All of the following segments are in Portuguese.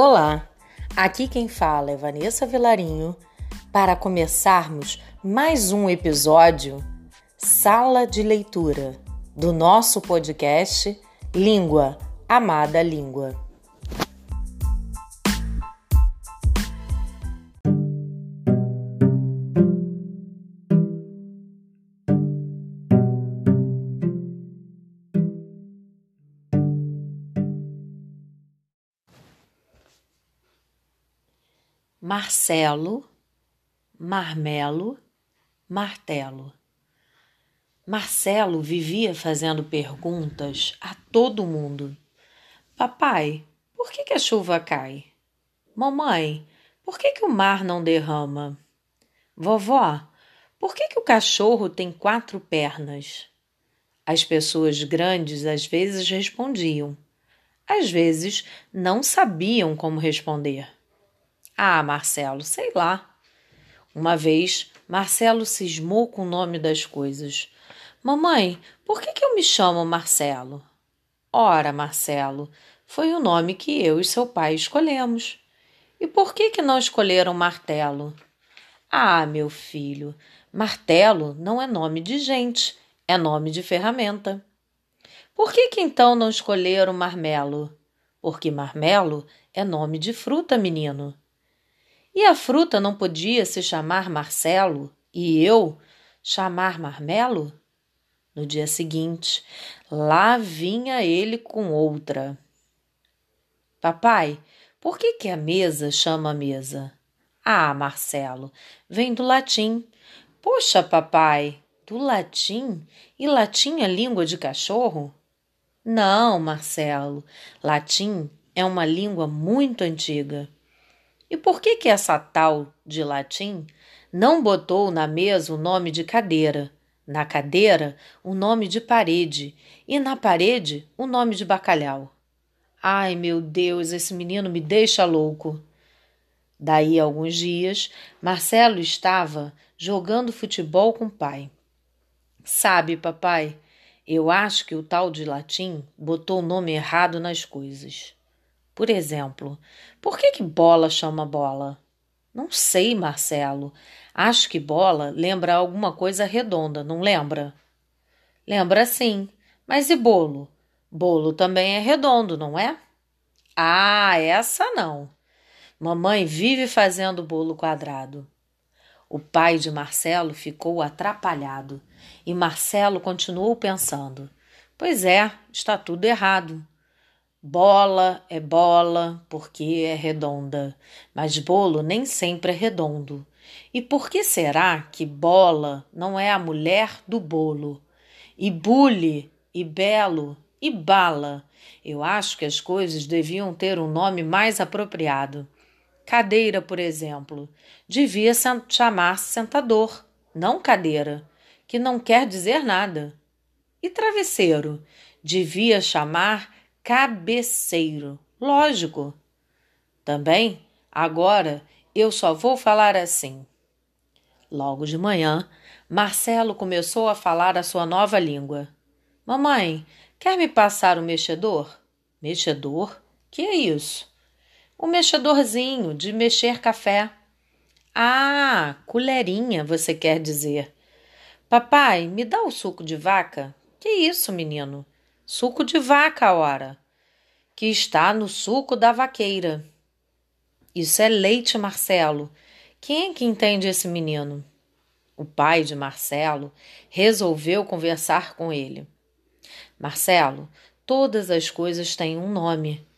Olá, aqui quem fala é Vanessa Vilarinho para começarmos mais um episódio Sala de Leitura do nosso podcast Língua, Amada Língua. Marcelo, Marmelo, Martelo. Marcelo vivia fazendo perguntas a todo mundo. Papai, por que, que a chuva cai? Mamãe, por que, que o mar não derrama? Vovó, por que, que o cachorro tem quatro pernas? As pessoas grandes às vezes respondiam, às vezes não sabiam como responder. Ah, Marcelo, sei lá. Uma vez, Marcelo cismou com o nome das coisas. Mamãe, por que, que eu me chamo Marcelo? Ora, Marcelo, foi o nome que eu e seu pai escolhemos. E por que, que não escolheram martelo? Ah, meu filho, martelo não é nome de gente, é nome de ferramenta. Por que, que então não escolheram marmelo? Porque marmelo é nome de fruta, menino. E a fruta não podia se chamar Marcelo e eu chamar Marmelo? No dia seguinte, lá vinha ele com outra. Papai, por que, que a mesa chama mesa? Ah, Marcelo, vem do latim. Poxa, papai, do latim? E latim é língua de cachorro? Não, Marcelo, latim é uma língua muito antiga. E por que que essa tal de latim não botou na mesa o nome de cadeira, na cadeira o nome de parede e na parede o nome de bacalhau? Ai, meu Deus, esse menino me deixa louco. Daí a alguns dias, Marcelo estava jogando futebol com o pai. Sabe, papai, eu acho que o tal de latim botou o nome errado nas coisas. Por exemplo, por que, que bola chama bola? Não sei, Marcelo. Acho que bola lembra alguma coisa redonda, não lembra? Lembra sim. Mas e bolo? Bolo também é redondo, não é? Ah, essa não. Mamãe vive fazendo bolo quadrado. O pai de Marcelo ficou atrapalhado e Marcelo continuou pensando: Pois é, está tudo errado. Bola é bola porque é redonda, mas bolo nem sempre é redondo. E por que será que bola não é a mulher do bolo? E bule, e belo, e bala. Eu acho que as coisas deviam ter um nome mais apropriado. Cadeira, por exemplo, devia chamar-se sentador, não cadeira, que não quer dizer nada. E travesseiro devia chamar cabeceiro. Lógico. Também, agora, eu só vou falar assim. Logo de manhã, Marcelo começou a falar a sua nova língua. Mamãe, quer me passar o mexedor? Mexedor? Que é isso? O mexedorzinho de mexer café. Ah, colherinha, você quer dizer. Papai, me dá o suco de vaca? Que isso, menino? Suco de vaca, ora, que está no suco da vaqueira. Isso é leite, Marcelo. Quem é que entende esse menino? O pai de Marcelo resolveu conversar com ele. Marcelo, todas as coisas têm um nome.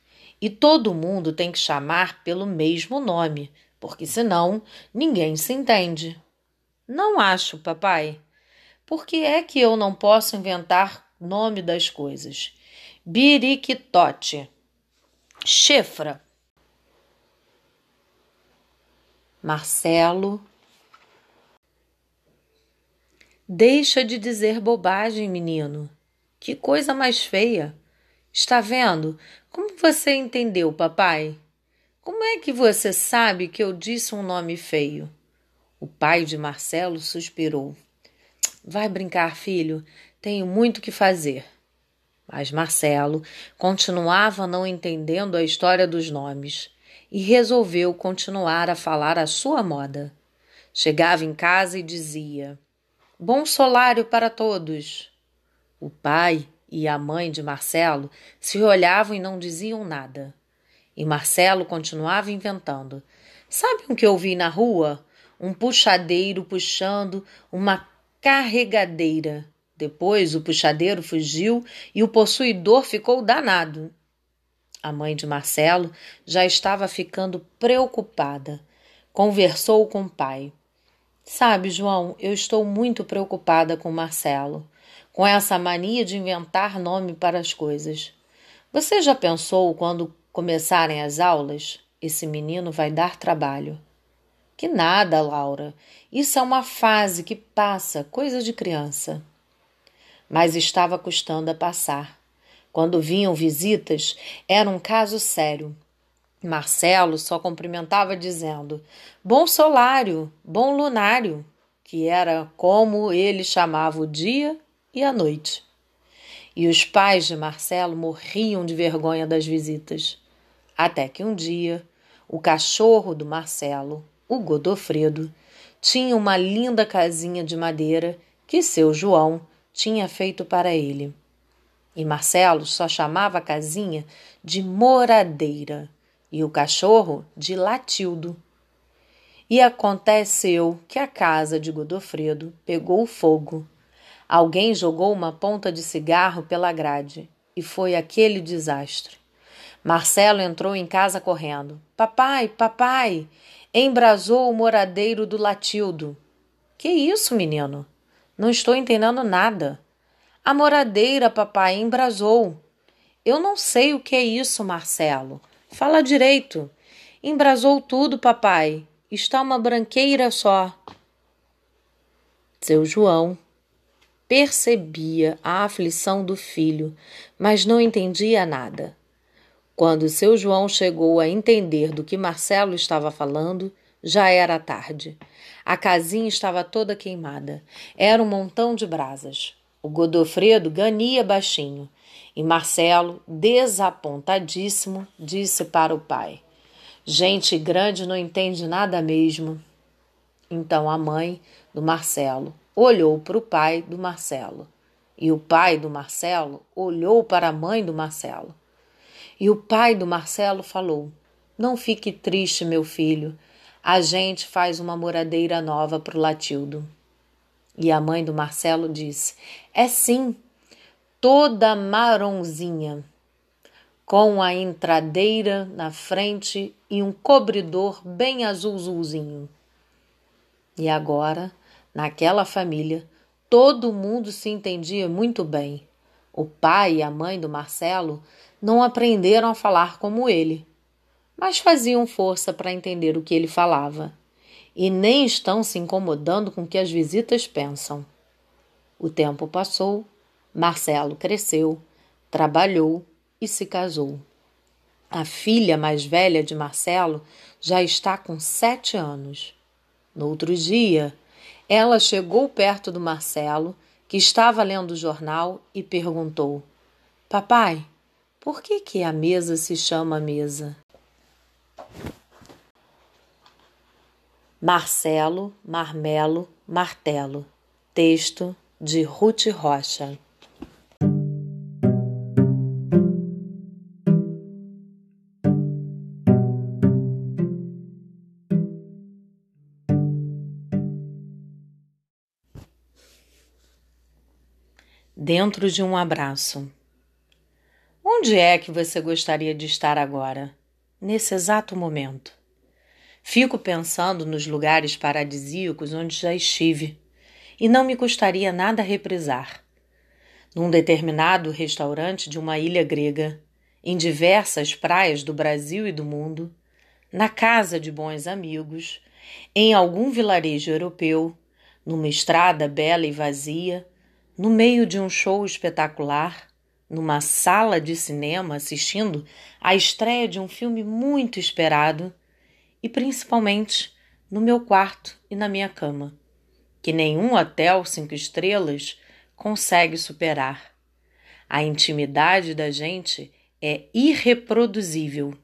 E todo mundo tem que chamar pelo mesmo nome, porque senão ninguém se entende. Não acho, papai. Por que é que eu não posso inventar nome das coisas. Biriquitote. Chifra. Marcelo. Deixa de dizer bobagem, menino. Que coisa mais feia. Está vendo? Como você entendeu, papai? Como é que você sabe que eu disse um nome feio? O pai de Marcelo suspirou. Vai brincar, filho. Tenho muito que fazer. Mas Marcelo continuava não entendendo a história dos nomes. e resolveu continuar a falar à sua moda. Chegava em casa e dizia: Bom solário para todos. O pai e a mãe de Marcelo se olhavam e não diziam nada. E Marcelo continuava inventando. Sabe o que eu vi na rua? Um puxadeiro puxando uma carregadeira. Depois o puxadeiro fugiu e o possuidor ficou danado. A mãe de Marcelo já estava ficando preocupada. Conversou com o pai. Sabe, João, eu estou muito preocupada com Marcelo, com essa mania de inventar nome para as coisas. Você já pensou quando começarem as aulas? Esse menino vai dar trabalho. Que nada, Laura. Isso é uma fase que passa, coisa de criança. Mas estava custando a passar. Quando vinham visitas, era um caso sério. Marcelo só cumprimentava dizendo: Bom solário, bom lunário, que era como ele chamava o dia e a noite. E os pais de Marcelo morriam de vergonha das visitas. Até que um dia, o cachorro do Marcelo, o Godofredo, tinha uma linda casinha de madeira que seu João tinha feito para ele. E Marcelo só chamava a casinha de moradeira e o cachorro de Latildo. E aconteceu que a casa de Godofredo pegou fogo. Alguém jogou uma ponta de cigarro pela grade e foi aquele desastre. Marcelo entrou em casa correndo. Papai, papai! Embrasou o moradeiro do Latildo. Que isso, menino? Não estou entendendo nada. A moradeira, papai, embrasou. Eu não sei o que é isso, Marcelo. Fala direito. Embrasou tudo, papai. Está uma branqueira só. Seu João percebia a aflição do filho, mas não entendia nada. Quando seu João chegou a entender do que Marcelo estava falando, já era tarde. A casinha estava toda queimada. Era um montão de brasas. O Godofredo gania baixinho. E Marcelo, desapontadíssimo, disse para o pai: Gente grande não entende nada mesmo. Então a mãe do Marcelo olhou para o pai do Marcelo. E o pai do Marcelo olhou para a mãe do Marcelo. E o pai do Marcelo falou: Não fique triste, meu filho. A gente faz uma moradeira nova para o Latildo. E a mãe do Marcelo disse: É sim, toda maronzinha, com a entradeira na frente e um cobridor bem azulzinho. E agora, naquela família, todo mundo se entendia muito bem. O pai e a mãe do Marcelo não aprenderam a falar como ele, mas faziam força para entender o que ele falava e nem estão se incomodando com o que as visitas pensam. O tempo passou Marcelo cresceu, trabalhou e se casou. A filha mais velha de Marcelo já está com sete anos. No outro dia, ela chegou perto do Marcelo, que estava lendo o jornal, e perguntou: Papai, por que, que a mesa se chama mesa? Marcelo, Marmelo, Martelo. Texto de Ruth Rocha. dentro de um abraço. Onde é que você gostaria de estar agora, nesse exato momento? Fico pensando nos lugares paradisíacos onde já estive e não me custaria nada reprisar. Num determinado restaurante de uma ilha grega, em diversas praias do Brasil e do mundo, na casa de bons amigos, em algum vilarejo europeu, numa estrada bela e vazia, no meio de um show espetacular, numa sala de cinema assistindo à estreia de um filme muito esperado e principalmente no meu quarto e na minha cama, que nenhum hotel cinco estrelas consegue superar. A intimidade da gente é irreproduzível.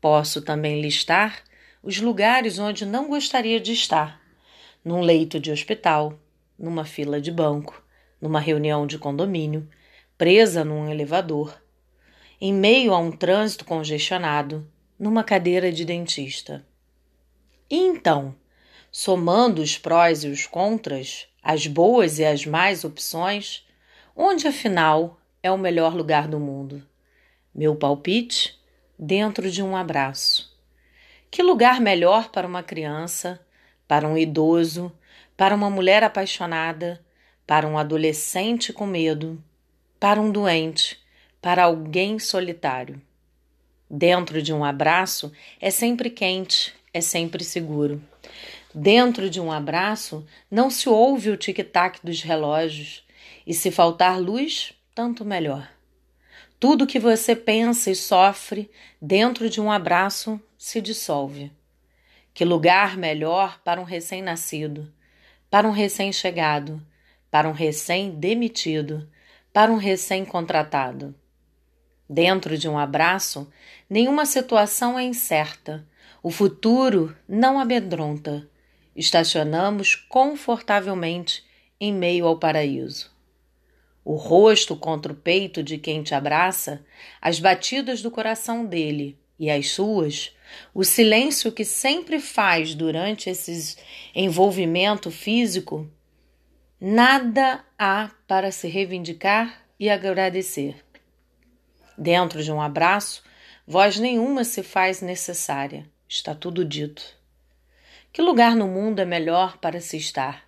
Posso também listar os lugares onde não gostaria de estar: num leito de hospital, numa fila de banco, numa reunião de condomínio, presa num elevador, em meio a um trânsito congestionado, numa cadeira de dentista. E então, somando os prós e os contras, as boas e as más opções, onde afinal é o melhor lugar do mundo? Meu palpite? Dentro de um abraço. Que lugar melhor para uma criança, para um idoso, para uma mulher apaixonada, para um adolescente com medo, para um doente, para alguém solitário? Dentro de um abraço é sempre quente, é sempre seguro. Dentro de um abraço não se ouve o tic-tac dos relógios, e se faltar luz, tanto melhor. Tudo que você pensa e sofre dentro de um abraço se dissolve. Que lugar melhor para um recém-nascido, para um recém-chegado, para um recém-demitido, para um recém-contratado. Dentro de um abraço, nenhuma situação é incerta, o futuro não amedronta. Estacionamos confortavelmente em meio ao paraíso. O rosto contra o peito de quem te abraça, as batidas do coração dele e as suas, o silêncio que sempre faz durante esse envolvimento físico, nada há para se reivindicar e agradecer. Dentro de um abraço, voz nenhuma se faz necessária. Está tudo dito. Que lugar no mundo é melhor para se estar?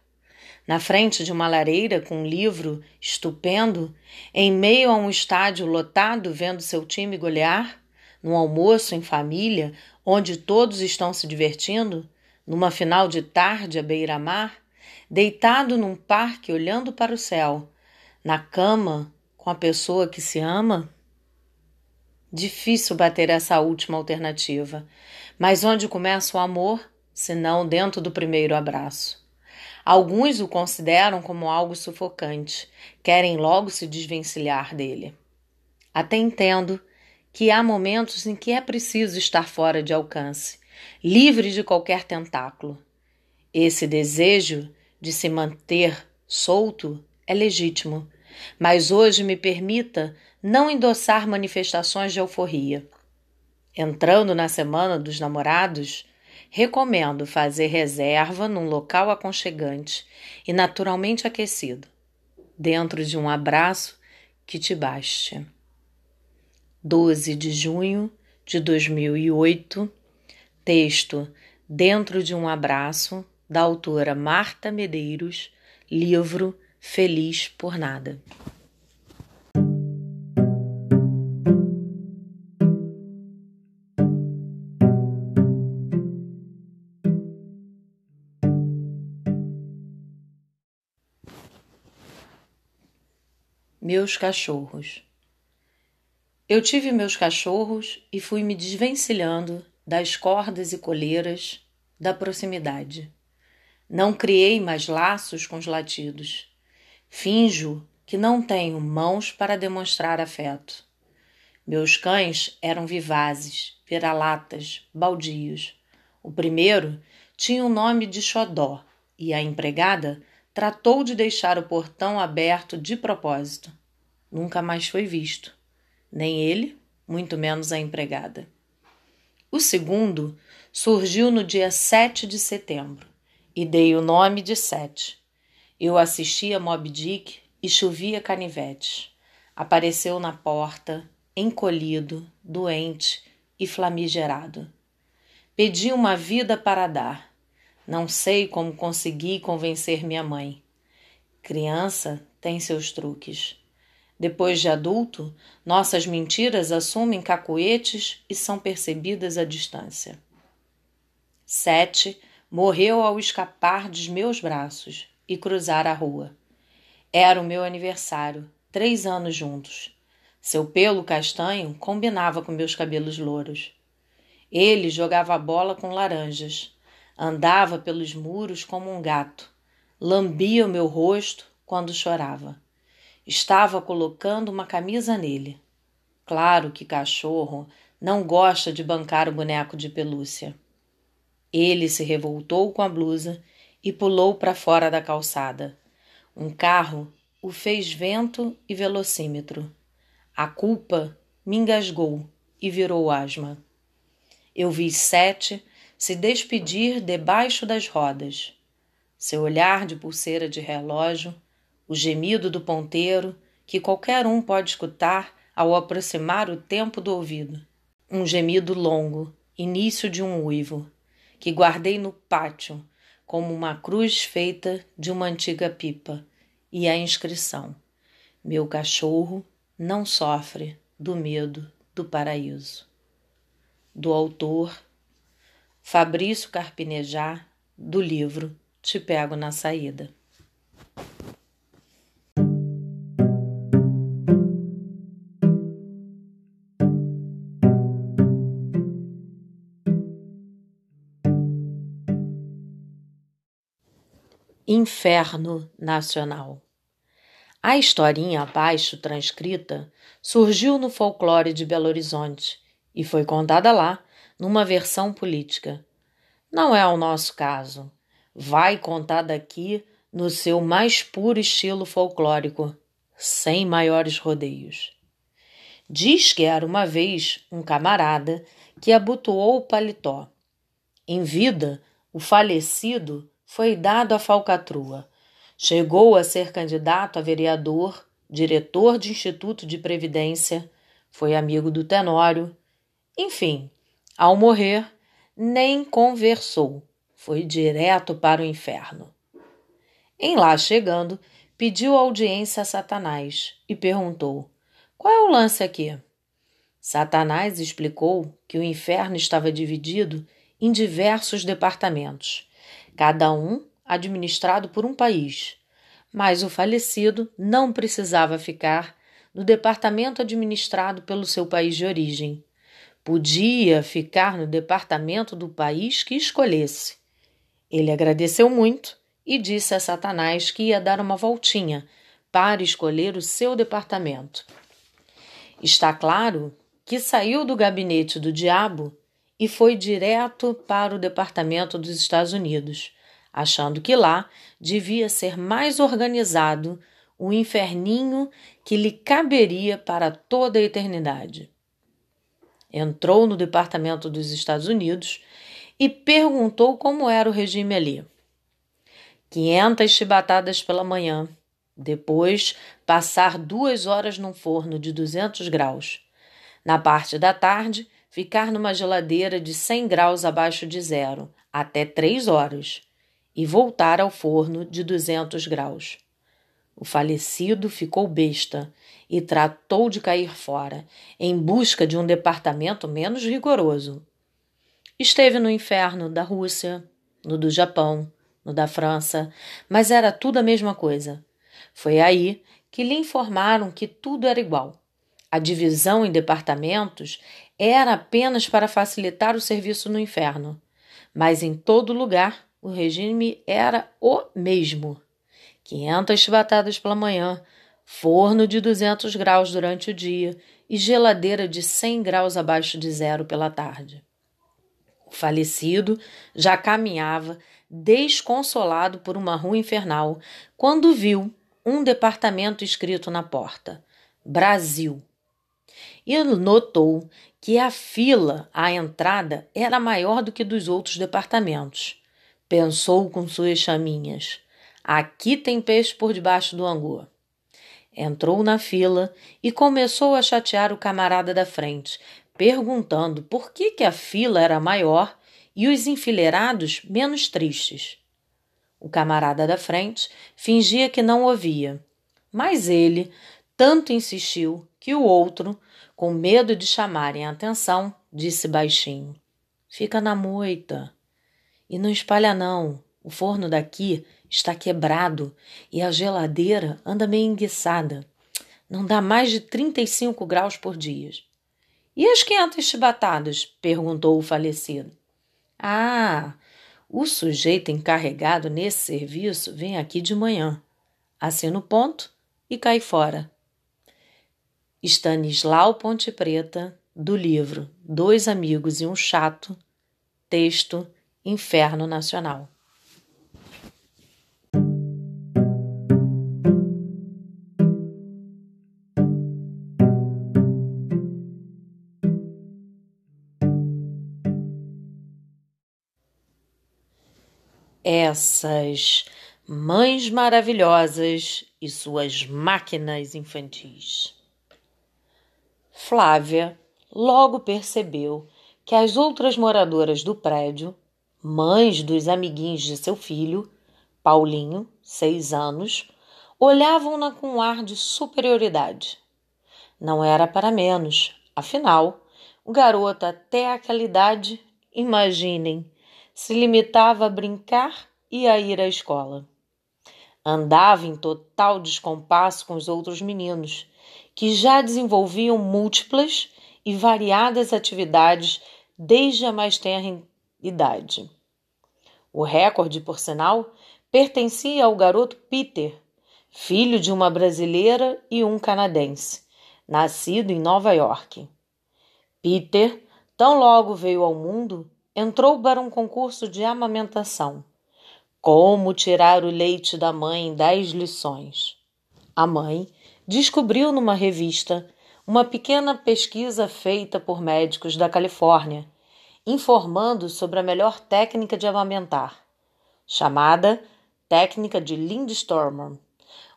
Na frente de uma lareira com um livro estupendo, em meio a um estádio lotado vendo seu time golear? Num almoço em família, onde todos estão se divertindo? Numa final de tarde à beira-mar? Deitado num parque olhando para o céu? Na cama com a pessoa que se ama? Difícil bater essa última alternativa. Mas onde começa o amor, se não dentro do primeiro abraço? Alguns o consideram como algo sufocante, querem logo se desvencilhar dele. Até entendo que há momentos em que é preciso estar fora de alcance, livre de qualquer tentáculo. Esse desejo de se manter solto é legítimo, mas hoje me permita não endossar manifestações de euforia. Entrando na semana dos namorados, recomendo fazer reserva num local aconchegante e naturalmente aquecido, dentro de um abraço que te baste. 12 de junho de 2008, texto Dentro de um Abraço, da autora Marta Medeiros, livro Feliz por Nada. Meus cachorros. Eu tive meus cachorros e fui me desvencilhando das cordas e coleiras da proximidade. Não criei mais laços com os latidos. Finjo que não tenho mãos para demonstrar afeto. Meus cães eram vivazes, vira-latas, baldios. O primeiro tinha o nome de Xodó e a empregada tratou de deixar o portão aberto de propósito. Nunca mais foi visto, nem ele, muito menos a empregada. O segundo surgiu no dia 7 de setembro e dei o nome de Sete. Eu assistia Mob Dick e chovia canivetes. Apareceu na porta, encolhido, doente e flamigerado. Pedi uma vida para dar não sei como consegui convencer minha mãe. Criança tem seus truques. Depois de adulto, nossas mentiras assumem cacuetes e são percebidas à distância. Sete morreu ao escapar dos meus braços e cruzar a rua. Era o meu aniversário, três anos juntos. Seu pelo castanho combinava com meus cabelos louros. Ele jogava bola com laranjas. Andava pelos muros como um gato, lambia o meu rosto quando chorava. Estava colocando uma camisa nele. Claro que cachorro não gosta de bancar o boneco de pelúcia. Ele se revoltou com a blusa e pulou para fora da calçada. Um carro o fez vento e velocímetro. A culpa me engasgou e virou asma. Eu vi Sete se despedir debaixo das rodas. Seu olhar de pulseira de relógio, o gemido do ponteiro, que qualquer um pode escutar ao aproximar o tempo do ouvido. Um gemido longo, início de um uivo, que guardei no pátio como uma cruz feita de uma antiga pipa, e a inscrição: Meu cachorro não sofre do medo do paraíso. Do autor Fabrício Carpinejar, do livro Te Pego na Saída. Inferno Nacional. A historinha abaixo transcrita surgiu no folclore de Belo Horizonte e foi contada lá numa versão política. Não é o nosso caso. Vai contada aqui no seu mais puro estilo folclórico, sem maiores rodeios. Diz que era uma vez um camarada que abotoou o paletó. Em vida, o falecido foi dado à falcatrua. Chegou a ser candidato a vereador, diretor de Instituto de Previdência, foi amigo do Tenório. Enfim, ao morrer, nem conversou, foi direto para o inferno. Em lá chegando, pediu audiência a Satanás e perguntou: Qual é o lance aqui? Satanás explicou que o inferno estava dividido em diversos departamentos, cada um administrado por um país, mas o falecido não precisava ficar no departamento administrado pelo seu país de origem. Podia ficar no departamento do país que escolhesse. Ele agradeceu muito e disse a Satanás que ia dar uma voltinha para escolher o seu departamento. Está claro que saiu do gabinete do diabo e foi direto para o departamento dos Estados Unidos, achando que lá devia ser mais organizado o inferninho que lhe caberia para toda a eternidade entrou no Departamento dos Estados Unidos e perguntou como era o regime ali. 500 chibatadas pela manhã, depois passar duas horas num forno de 200 graus. Na parte da tarde, ficar numa geladeira de 100 graus abaixo de zero, até três horas, e voltar ao forno de 200 graus. O falecido ficou besta e tratou de cair fora, em busca de um departamento menos rigoroso. Esteve no inferno da Rússia, no do Japão, no da França, mas era tudo a mesma coisa. Foi aí que lhe informaram que tudo era igual. A divisão em departamentos era apenas para facilitar o serviço no inferno, mas em todo lugar o regime era o mesmo. 500 chibatadas pela manhã, forno de 200 graus durante o dia e geladeira de 100 graus abaixo de zero pela tarde. O falecido já caminhava desconsolado por uma rua infernal quando viu um departamento escrito na porta: Brasil. E notou que a fila à entrada era maior do que dos outros departamentos. Pensou com suas chaminhas: Aqui tem peixe por debaixo do angu. Entrou na fila e começou a chatear o camarada da frente, perguntando por que, que a fila era maior e os enfileirados menos tristes. O camarada da frente fingia que não ouvia, mas ele tanto insistiu que o outro, com medo de chamarem a atenção, disse baixinho: Fica na moita. E não espalha, não. O forno daqui está quebrado e a geladeira anda meio enguiçada. Não dá mais de 35 graus por dia. E as 500 chibatadas? perguntou o falecido. Ah, o sujeito encarregado nesse serviço vem aqui de manhã. Assina o ponto e cai fora. Stanislau Ponte Preta, do livro Dois Amigos e um Chato, texto Inferno Nacional. Essas mães maravilhosas e suas máquinas infantis. Flávia logo percebeu que as outras moradoras do prédio, mães dos amiguinhos de seu filho, Paulinho, seis anos, olhavam-na com um ar de superioridade. Não era para menos, afinal, o garoto até aquela idade, imaginem, se limitava a brincar e a ir à escola. Andava em total descompasso com os outros meninos, que já desenvolviam múltiplas e variadas atividades desde a mais tenra idade. O recorde, por sinal, pertencia ao garoto Peter, filho de uma brasileira e um canadense, nascido em Nova York. Peter, tão logo veio ao mundo, entrou para um concurso de amamentação. Como tirar o leite da mãe dez lições. A mãe descobriu numa revista uma pequena pesquisa feita por médicos da Califórnia, informando sobre a melhor técnica de amamentar, chamada técnica de Lindstormer,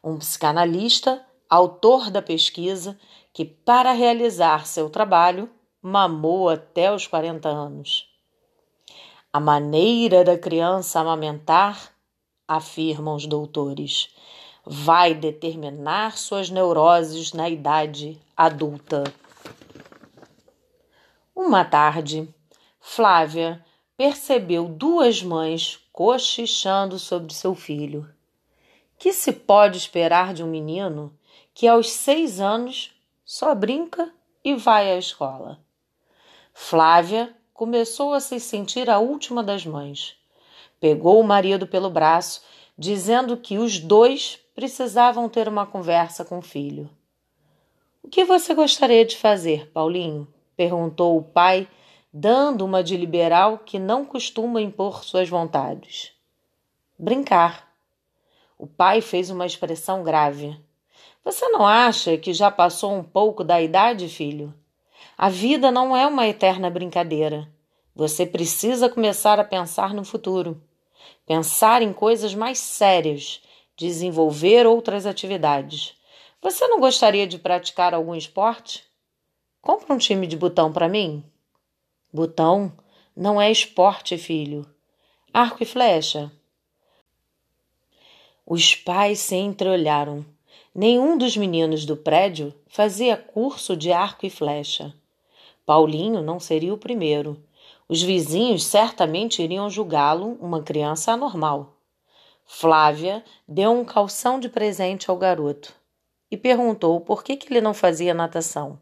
um psicanalista, autor da pesquisa, que para realizar seu trabalho mamou até os 40 anos. A maneira da criança amamentar, afirmam os doutores, vai determinar suas neuroses na idade adulta. Uma tarde, Flávia percebeu duas mães cochichando sobre seu filho. Que se pode esperar de um menino que aos seis anos só brinca e vai à escola? Flávia começou a se sentir a última das mães. Pegou o marido pelo braço, dizendo que os dois precisavam ter uma conversa com o filho. O que você gostaria de fazer, Paulinho? perguntou o pai, dando uma de liberal que não costuma impor suas vontades. Brincar. O pai fez uma expressão grave. Você não acha que já passou um pouco da idade, filho? A vida não é uma eterna brincadeira. Você precisa começar a pensar no futuro, pensar em coisas mais sérias, desenvolver outras atividades. Você não gostaria de praticar algum esporte? Compra um time de botão para mim. Botão não é esporte, filho. Arco e flecha. Os pais se entreolharam. Nenhum dos meninos do prédio fazia curso de arco e flecha. Paulinho não seria o primeiro. Os vizinhos certamente iriam julgá-lo uma criança anormal. Flávia deu um calção de presente ao garoto e perguntou por que, que ele não fazia natação.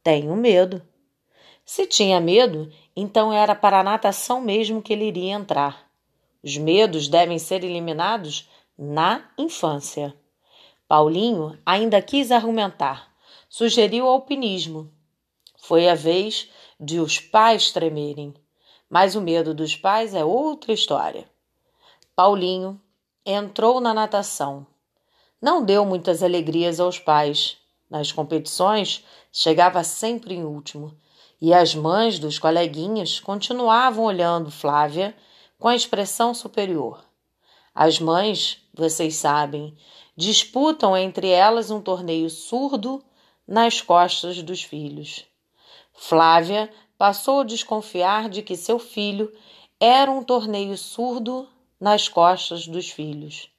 Tenho medo. Se tinha medo, então era para a natação mesmo que ele iria entrar. Os medos devem ser eliminados na infância. Paulinho ainda quis argumentar, sugeriu alpinismo, foi a vez de os pais tremerem. Mas o medo dos pais é outra história. Paulinho entrou na natação. Não deu muitas alegrias aos pais. Nas competições, chegava sempre em último. E as mães dos coleguinhas continuavam olhando Flávia com a expressão superior. As mães, vocês sabem, disputam entre elas um torneio surdo nas costas dos filhos. Flávia passou a desconfiar de que seu filho era um torneio surdo nas costas dos filhos.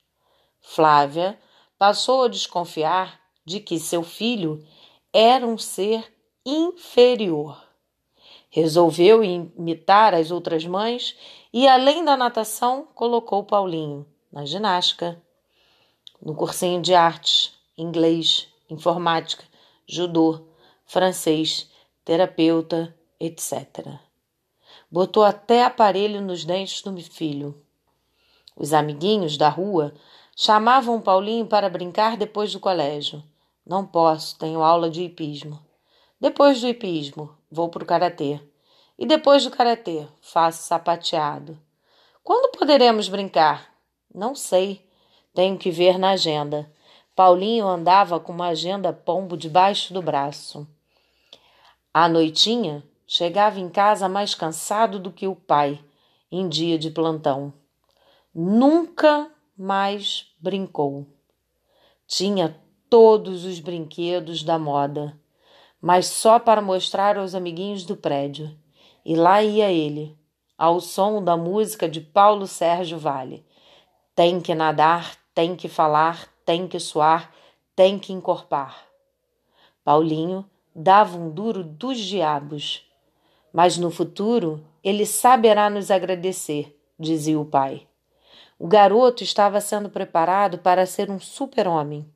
Flávia passou a desconfiar de que seu filho era um ser inferior. Resolveu imitar as outras mães e, além da natação, colocou Paulinho na ginástica, no cursinho de artes, inglês, informática, judô, francês terapeuta, etc. Botou até aparelho nos dentes do filho. Os amiguinhos da rua chamavam Paulinho para brincar depois do colégio. Não posso, tenho aula de hipismo. Depois do hipismo, vou para o karatê. E depois do karatê, faço sapateado. Quando poderemos brincar? Não sei. Tenho que ver na agenda. Paulinho andava com uma agenda pombo debaixo do braço. À noitinha, chegava em casa mais cansado do que o pai, em dia de plantão. Nunca mais brincou. Tinha todos os brinquedos da moda, mas só para mostrar aos amiguinhos do prédio. E lá ia ele, ao som da música de Paulo Sérgio Vale. Tem que nadar, tem que falar, tem que suar, tem que encorpar. Paulinho dava um duro dos diabos. Mas no futuro ele saberá nos agradecer, dizia o pai. O garoto estava sendo preparado para ser um super-homem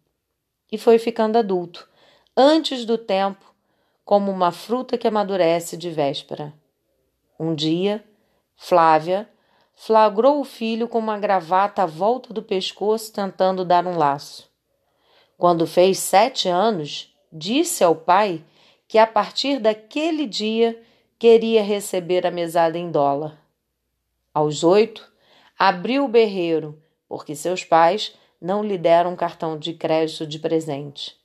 e foi ficando adulto, antes do tempo, como uma fruta que amadurece de véspera. Um dia, Flávia flagrou o filho com uma gravata à volta do pescoço tentando dar um laço. Quando fez sete anos, disse ao pai que a partir daquele dia queria receber a mesada em dólar. Aos oito, abriu o berreiro, porque seus pais não lhe deram um cartão de crédito de presente.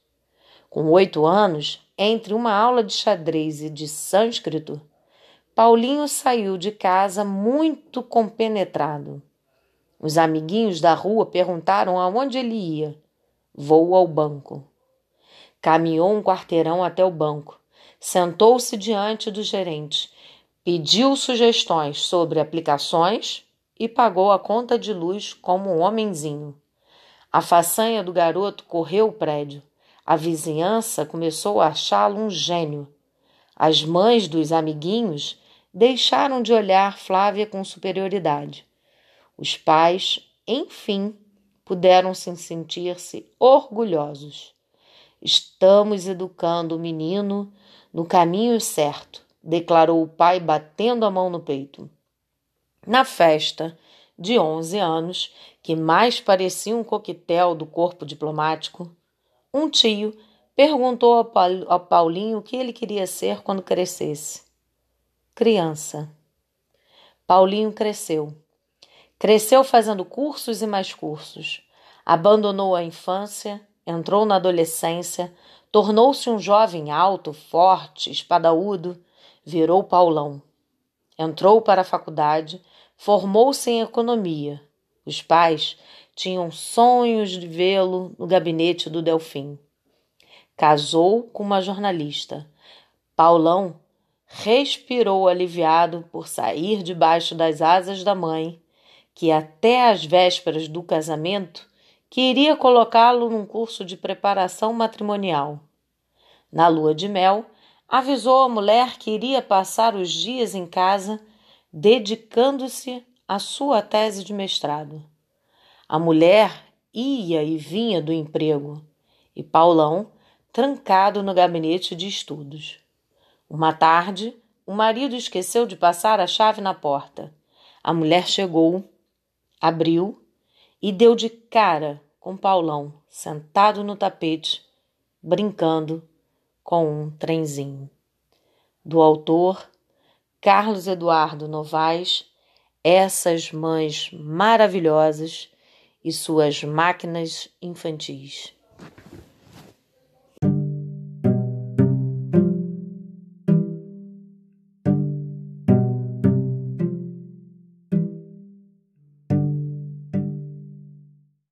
Com oito anos, entre uma aula de xadrez e de sânscrito, Paulinho saiu de casa muito compenetrado. Os amiguinhos da rua perguntaram aonde ele ia. Vou ao banco. Caminhou um quarteirão até o banco. Sentou-se diante do gerente. Pediu sugestões sobre aplicações e pagou a conta de luz como um homenzinho. A façanha do garoto correu o prédio. A vizinhança começou a achá-lo um gênio. As mães dos amiguinhos deixaram de olhar Flávia com superioridade. Os pais, enfim, puderam se sentir-se orgulhosos. Estamos educando o menino no caminho certo, declarou o pai batendo a mão no peito. Na festa de onze anos, que mais parecia um coquetel do corpo diplomático, um tio perguntou ao Paulinho o que ele queria ser quando crescesse. Criança. Paulinho cresceu. Cresceu fazendo cursos e mais cursos. Abandonou a infância, entrou na adolescência, tornou-se um jovem alto, forte, espadaúdo, virou Paulão. Entrou para a faculdade, formou-se em economia. Os pais tinham sonhos de vê-lo no gabinete do Delfim. Casou com uma jornalista. Paulão respirou aliviado por sair debaixo das asas da mãe, que até às vésperas do casamento queria colocá-lo num curso de preparação matrimonial. Na lua de mel, avisou a mulher que iria passar os dias em casa dedicando-se à sua tese de mestrado. A mulher ia e vinha do emprego e Paulão trancado no gabinete de estudos. Uma tarde, o marido esqueceu de passar a chave na porta. A mulher chegou, abriu e deu de cara com Paulão, sentado no tapete, brincando com um trenzinho. Do autor Carlos Eduardo Novaes, essas mães maravilhosas e suas máquinas infantis.